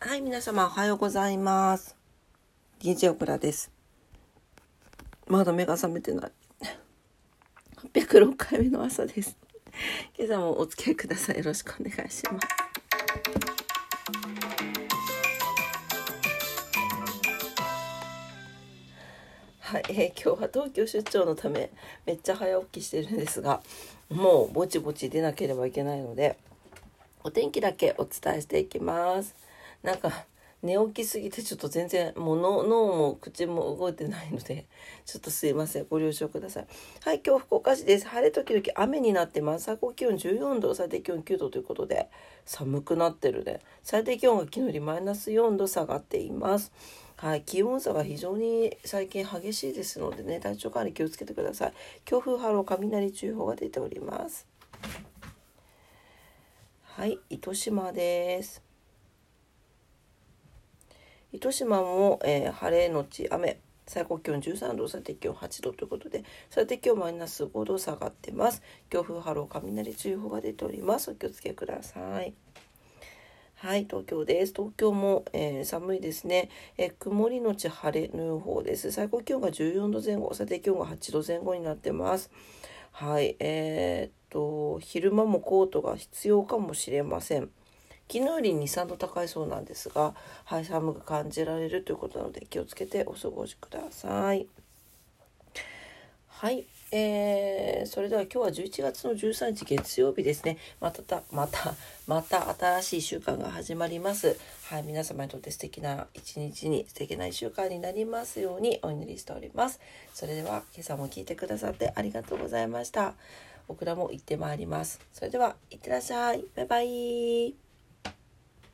はい、皆様おはようございます。DJ オクラです。まだ目が覚めてない。806回目の朝です。今朝もお付き合いください。よろしくお願いします。はい、えー今日は東京出張のためめっちゃ早起きしてるんですがもうぼちぼち出なければいけないのでお天気だけお伝えしていきますなんか寝起きすぎてちょっと全然もう脳も口も動いてないのでちょっとすいません。ご了承ください。はい今日福岡市です。晴れ時々雨になってます。最高気温14度最低気温9度ということで寒くなってるね。最低気温が昨日よりマイナス4度下がっています。はい、気温差が非常に最近激しいですのでね体調管理気をつけてください。強風波浪雷注意報が出ております。はい糸島です。糸島も、えー晴れのち雨最高気温13度最低気温8度ということで最低気温マイナス5度下がってます強風波浪雷注意報が出ておりますお気をつけくださいはい、東京です。東京も、えー寒いですね、えー曇りのち晴れの予報です。最高気温が14度前後、最低気温が8度前後になってます。はい、えーっと、昼間もコートが必要かもしれません。昨日より2、3度高いそうなんですが、はい、寒く感じられるということなので気をつけてお過ごしください。はい、えー、それでは今日は11月の13日月曜日ですね。またた、また、また新しい週間が始まります。はい、皆様にとって素敵な一日に、素敵な一週間になりますようにお祈りしております。それでは今朝も聞いてくださってありがとうございました。僕らも行ってまいります。それでは、いってらっしゃい。バイバイ。